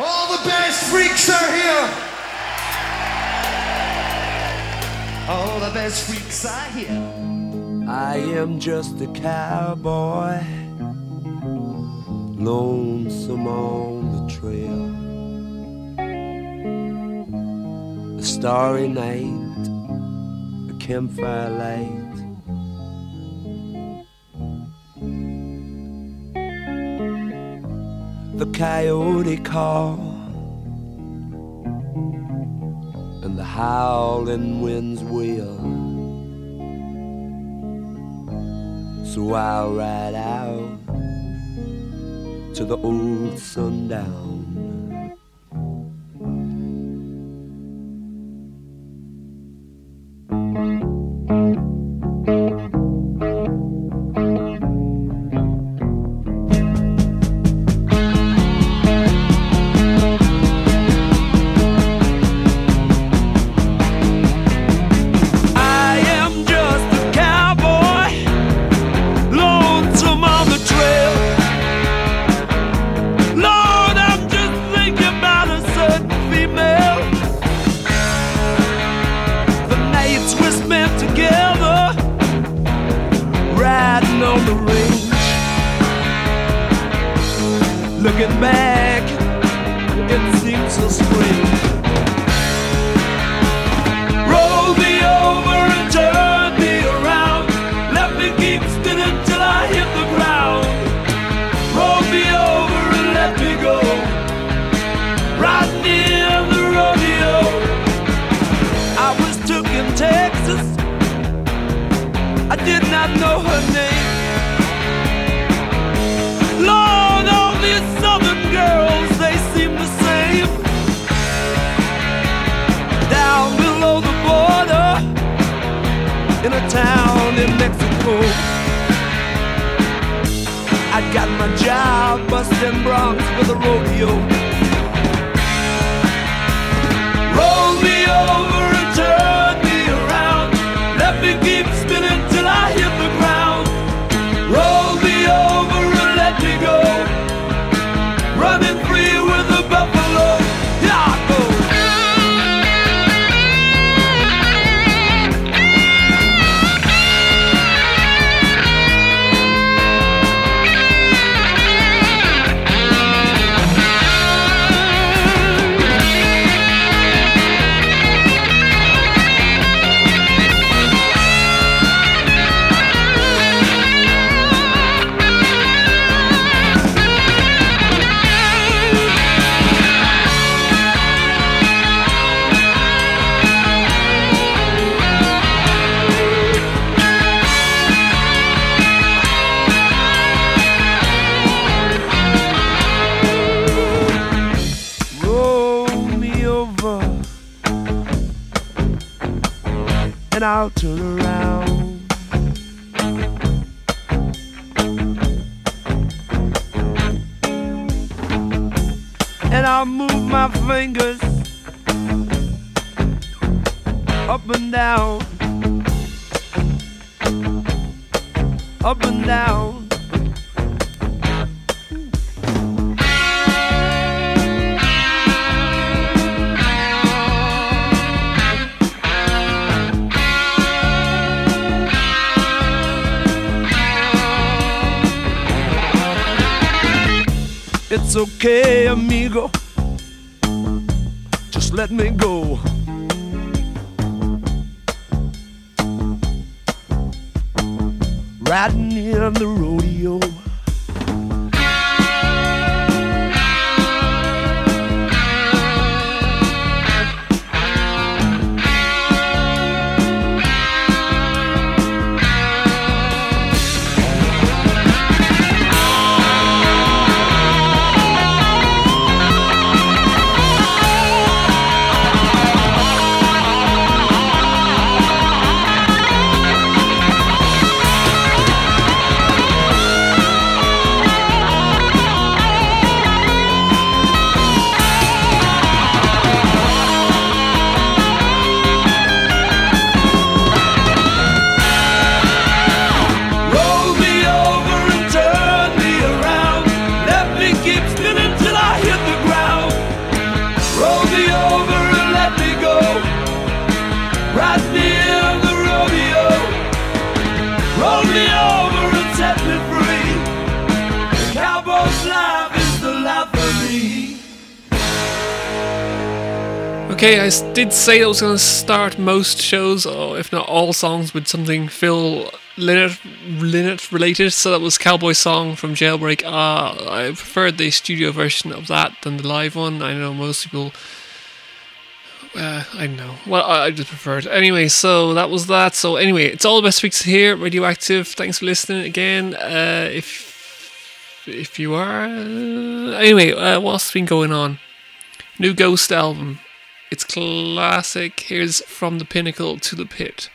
All the best freaks are here. All the best freaks are here. I am just a cowboy, lonesome on the trail. A starry night, a campfire light. The coyote call and the howling winds wail. So I'll ride out to the old sundown. Texas. I did not know her name. Lord, all these southern girls, they seem the same down below the border in a town in Mexico. I got my job busting broncs for the rodeo. Roll me over fingers up and down, up and down. It's okay, amigo. Let me go. Riding in the rodeo. Okay, I did say I was going to start most shows, or if not all songs, with something Phil Lynott, related. So that was Cowboy Song from Jailbreak. Uh, I preferred the studio version of that than the live one. I know most people. Uh, I don't know. Well, I I just prefer it. Anyway, so that was that. So anyway, it's all the best weeks here. Radioactive. Thanks for listening again. Uh, if if you are, uh, anyway, uh, what's been going on? New Ghost album. It's classic. Here's From the Pinnacle to the Pit.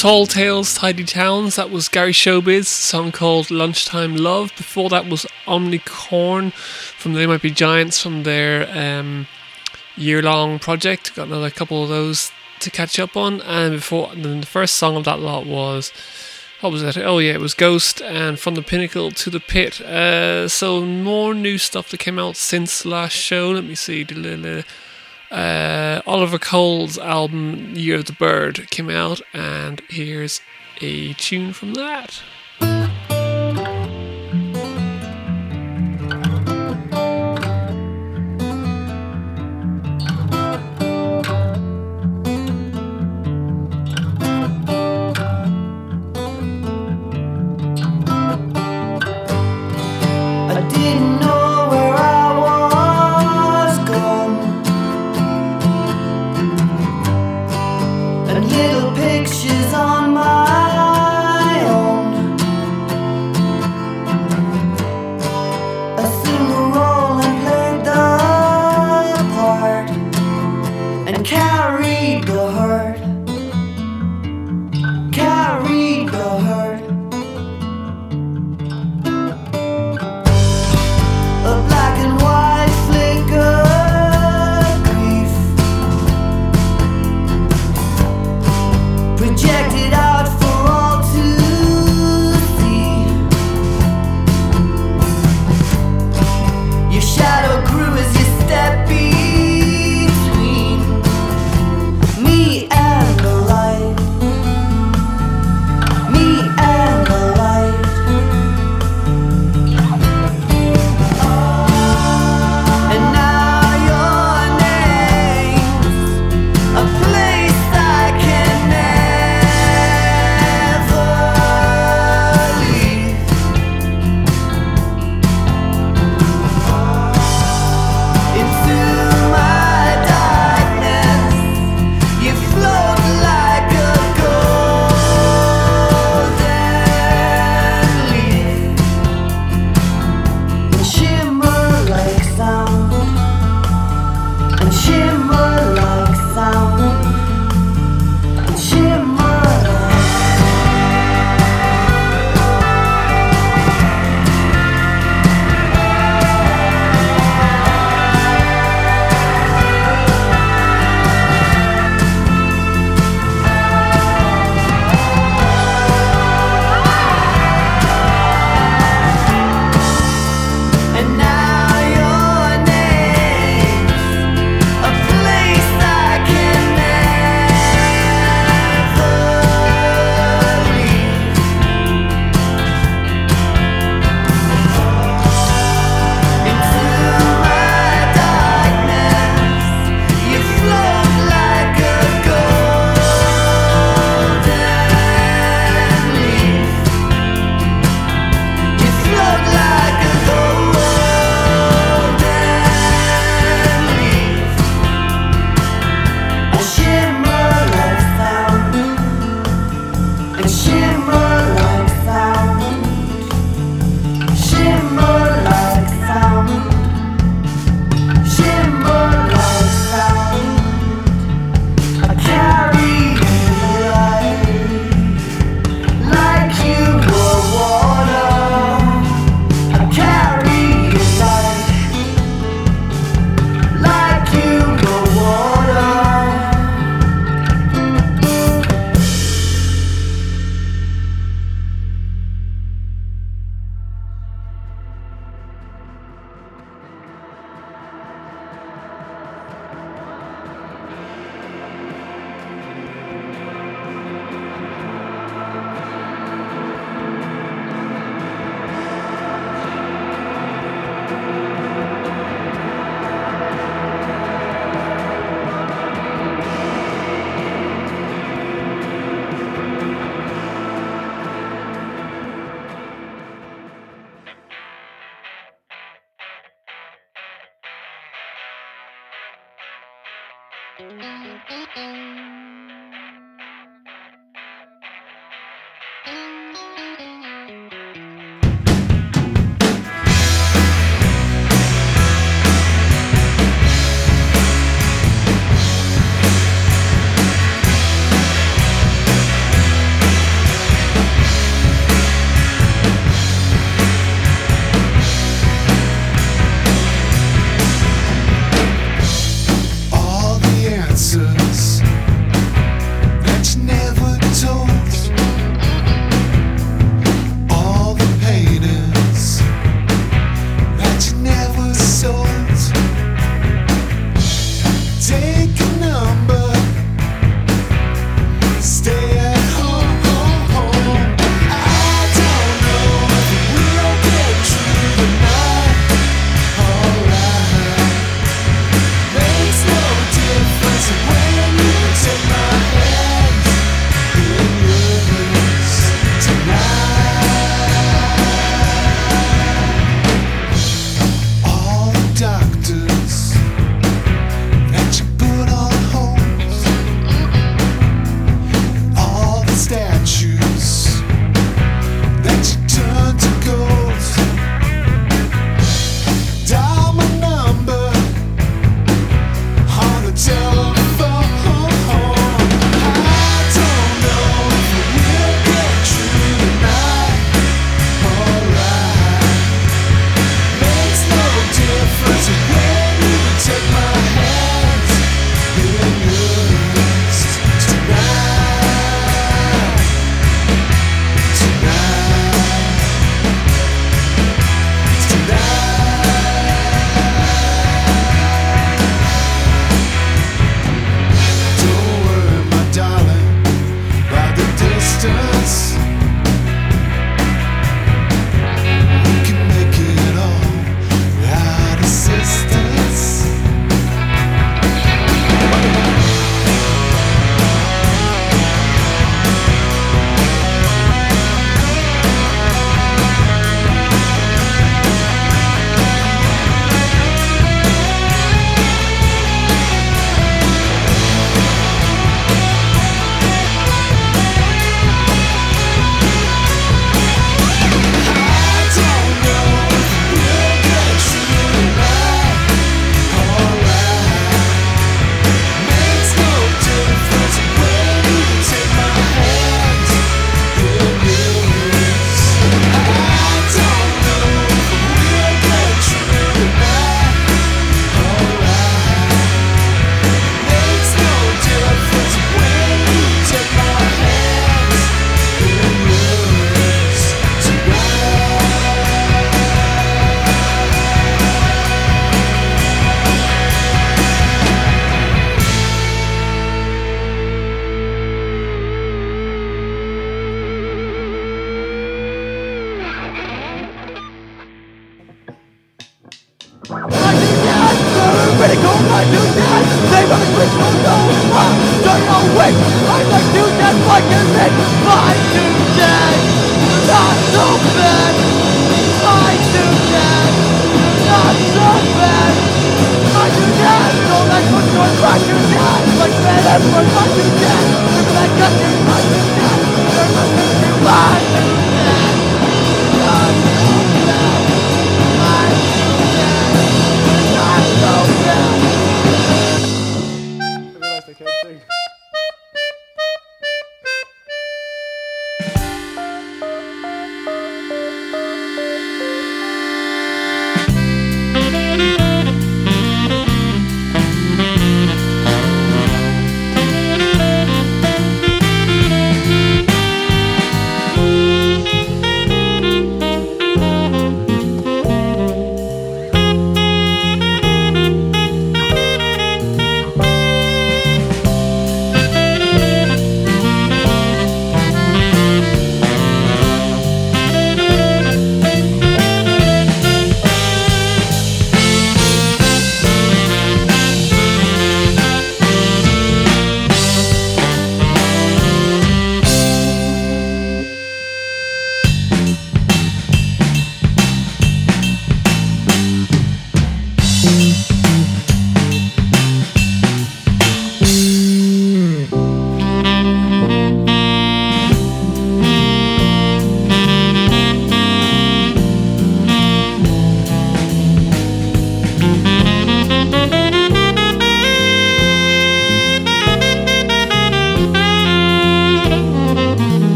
Tall Tales, Tidy Towns, that was Gary Showbiz, song called Lunchtime Love. Before that was Omicorn from They Might Be Giants from their um, year long project. Got another couple of those to catch up on. And before then the first song of that lot was what was that? Oh yeah, it was Ghost and From the Pinnacle to the Pit. Uh, so more new stuff that came out since last show. Let me see uh, Oliver Cole's album Year of the Bird came out, and here's a tune from that.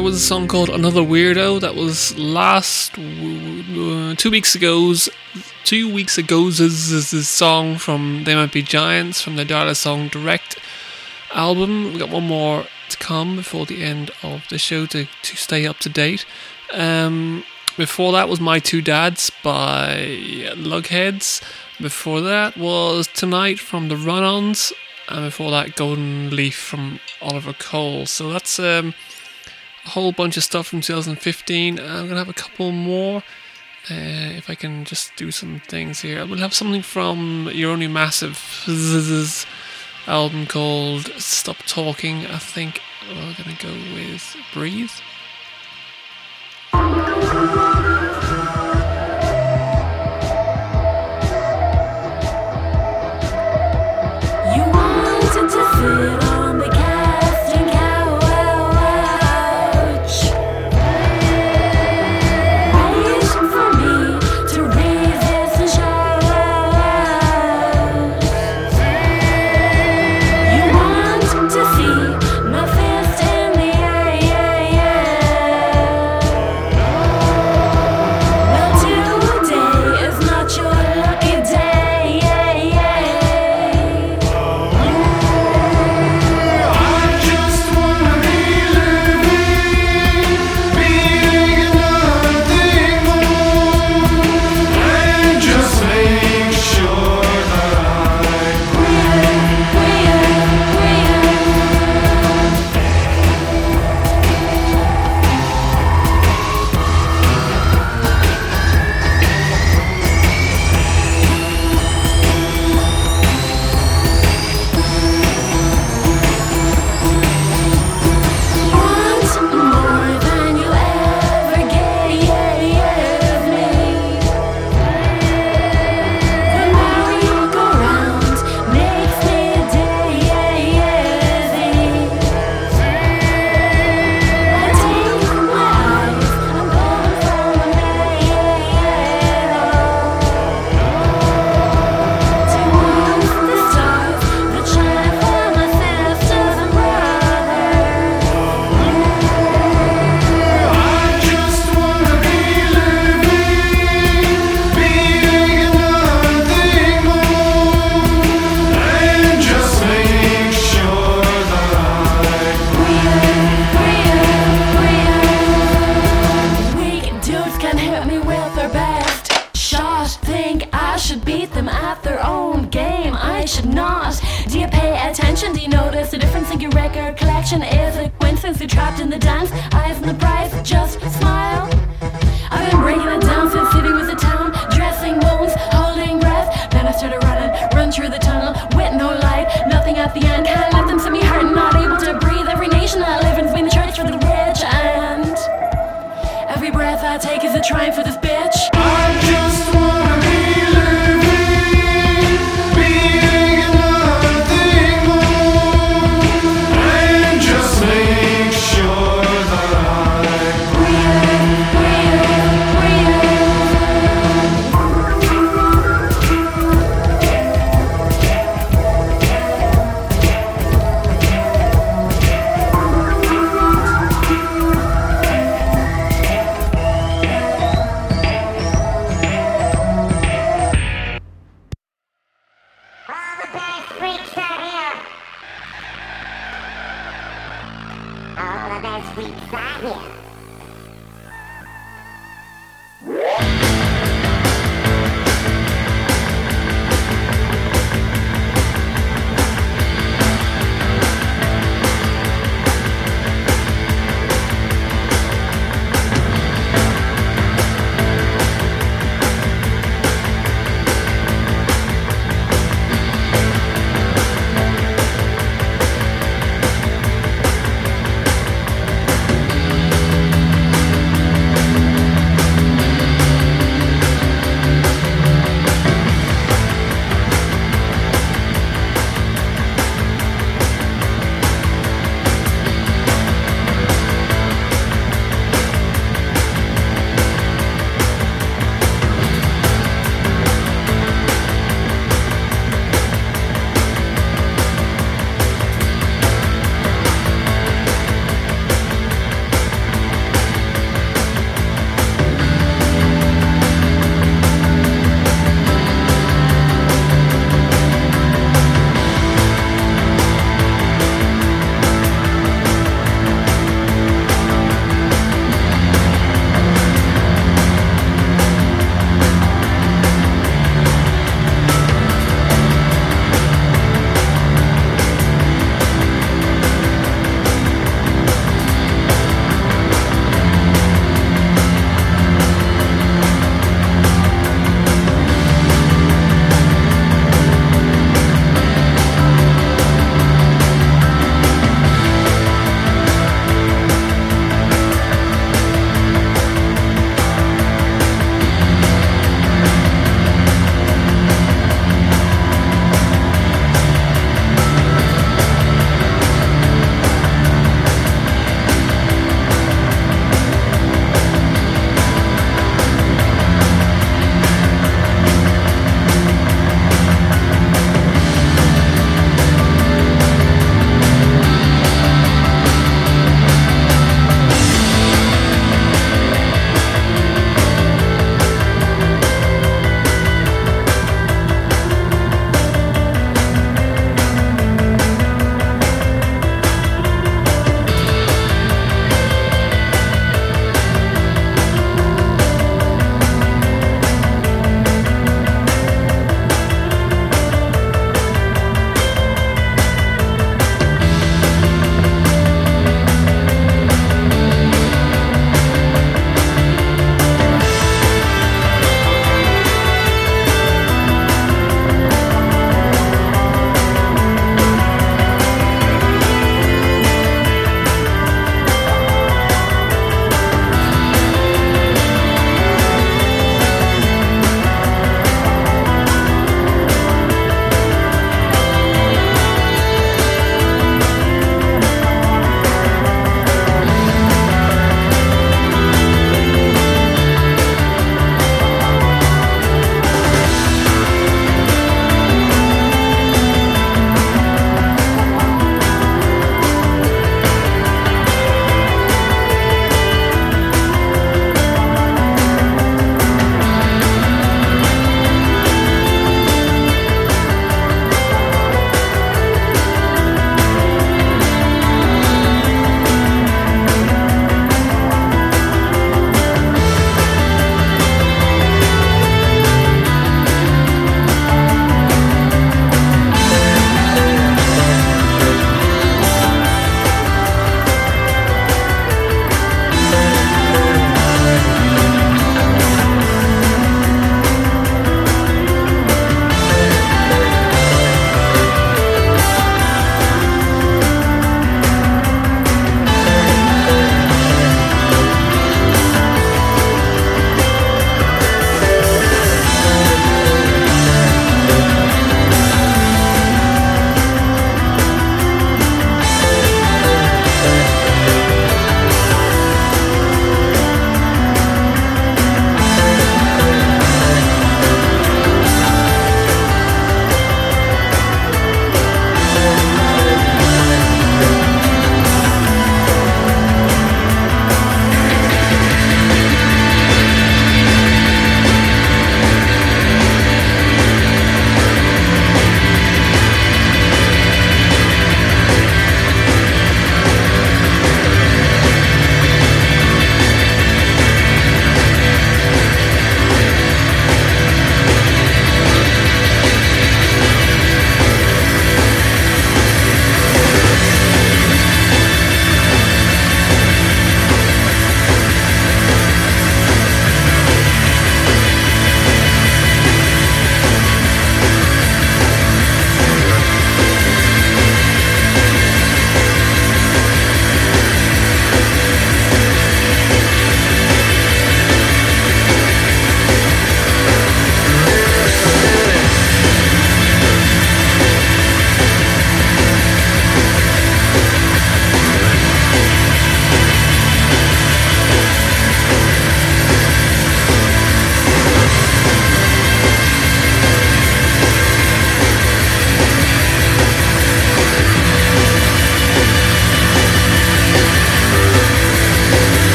There was a song called Another Weirdo that was last uh, two weeks ago's two weeks ago's song from They Might Be Giants from the Dial a Song Direct album. We got one more to come before the end of the show to, to stay up to date. Um, before that was My Two Dads by Lugheads. Before that was Tonight from the Run Ons. And before that, Golden Leaf from Oliver Cole. So that's um, a whole bunch of stuff from 2015. I'm going to have a couple more. Uh, if I can just do some things here. We'll have something from your only massive album called Stop Talking. I think we're to go with Breathe.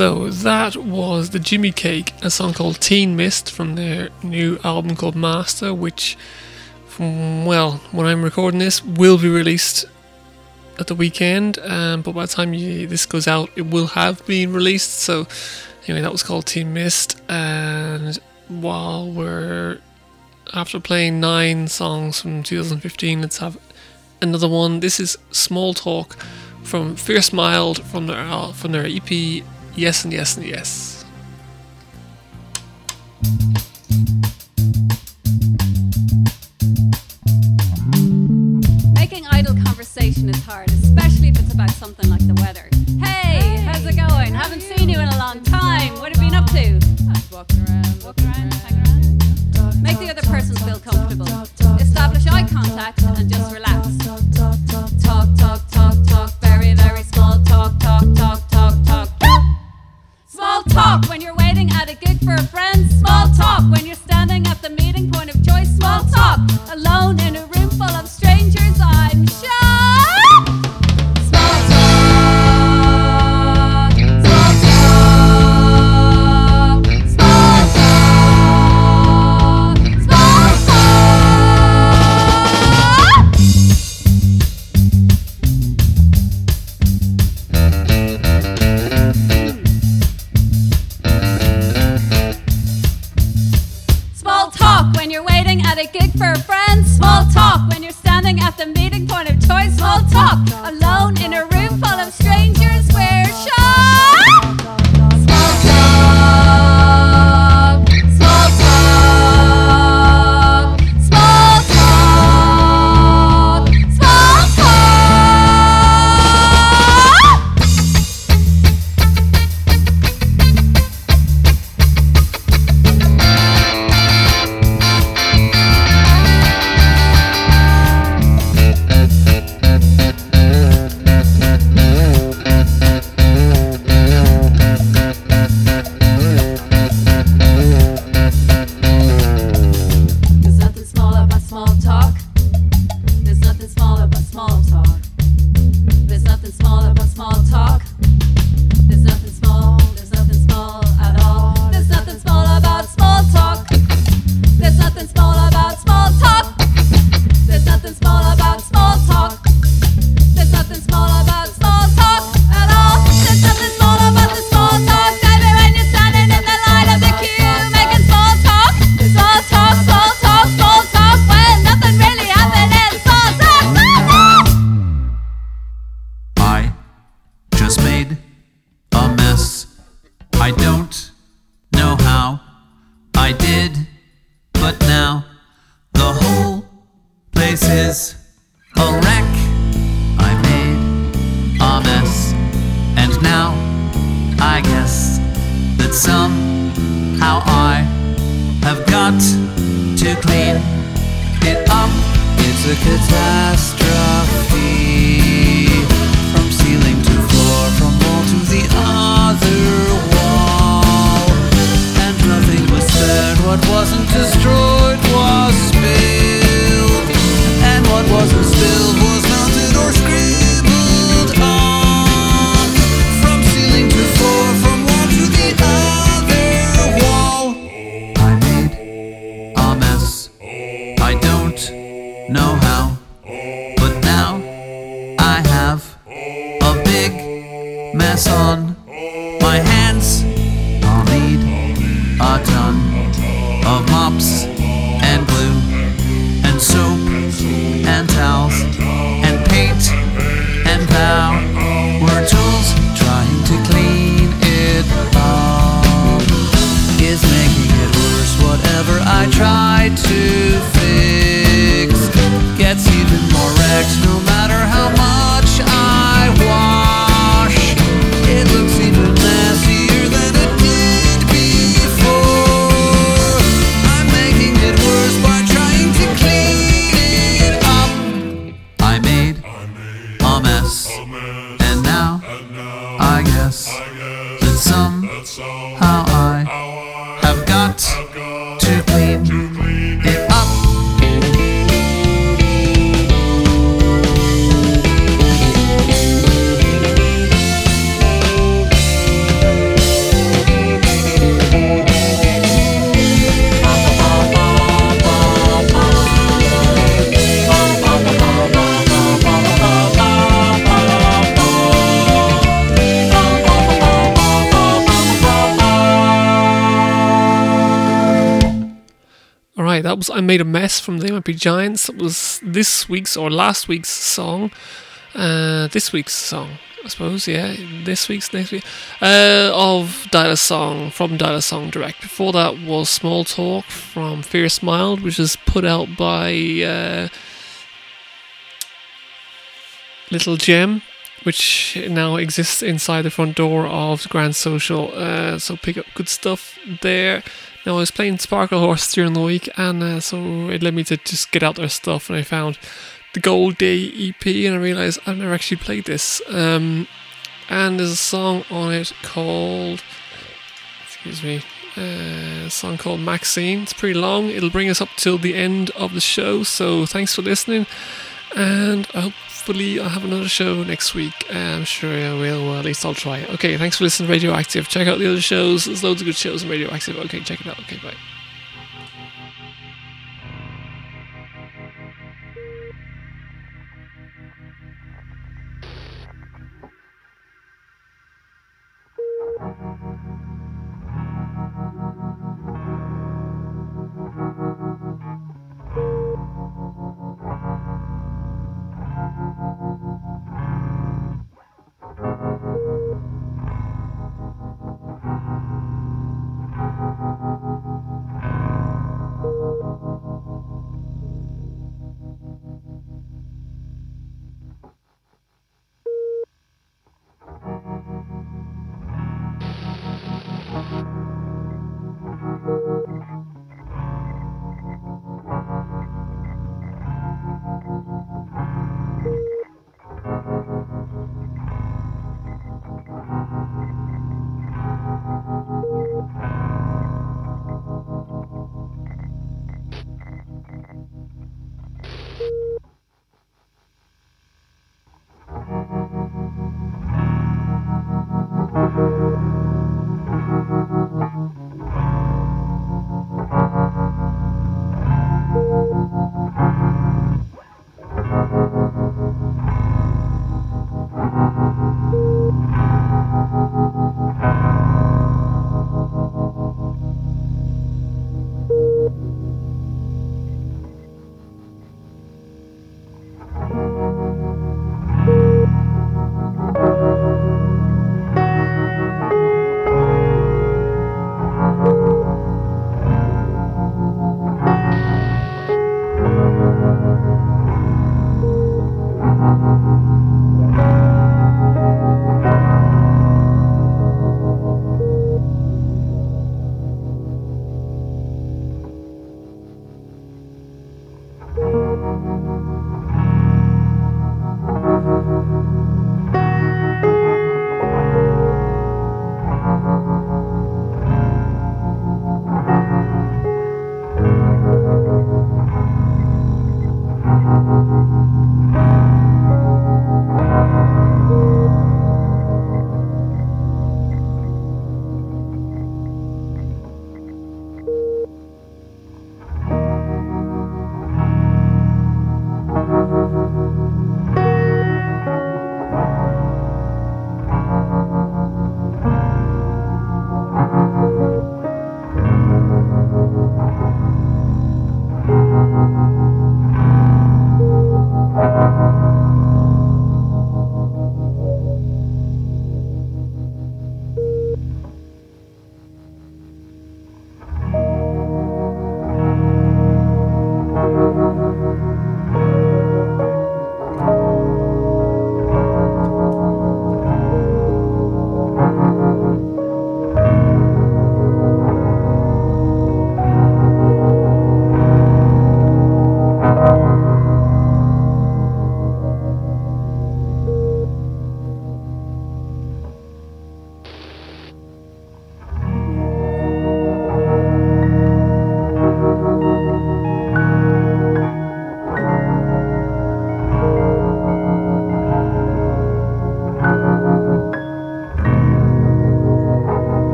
So that was the Jimmy Cake, a song called Teen Mist from their new album called Master, which, from well, when I'm recording this, will be released at the weekend. Um, but by the time you, this goes out, it will have been released. So anyway, that was called Teen Mist, and while we're after playing nine songs from 2015, let's have another one. This is Small Talk from Fierce Mild from their from their EP Yes and Yes and Yes. Making idle conversation is hard, especially if it's about something like the weather. Hey, how's it going? Haven't seen you in a long time. What have you been up to? Walking around, walking around, hang around. Make the other person feel comfortable. Establish eye contact and just relax. Talk, talk, talk, talk. Very, very small talk, talk, talk, talk, talk. Talk when you're waiting at a gig for a friend. Small talk when you're standing at the meeting point of choice. Small talk alone in a room And what wasn't spilled was Made a Mess from Might Be Giants. Was this week's or last week's song. Uh, this week's song, I suppose, yeah. This week's, next week. Uh, of Dial Song from Dial Song Direct. Before that was Small Talk from Fierce Mild, which is put out by uh, Little Gem, which now exists inside the front door of Grand Social. Uh, so pick up good stuff there. Now I was playing Sparklehorse during the week, and uh, so it led me to just get out their stuff, and I found the Gold Day EP, and I realized I've never actually played this. Um, and there's a song on it called, excuse me, uh, a song called Maxine. It's pretty long. It'll bring us up till the end of the show. So thanks for listening, and hopefully I'll have another show next week. I'm sure I will. At least I'll try. Okay, thanks for listening to Radioactive. Check out the other shows. There's loads of good shows on Radioactive. Okay, check it out. Okay, bye.